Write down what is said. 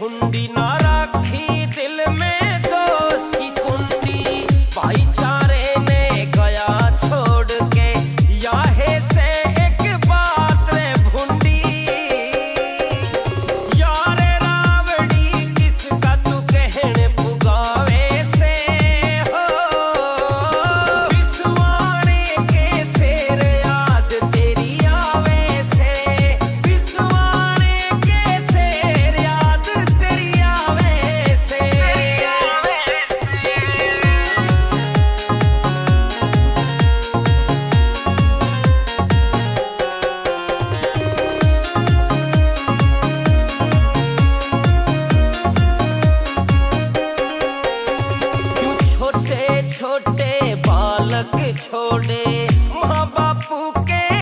ಮುಂದಿನ छोटे छोटे बालक छोड़े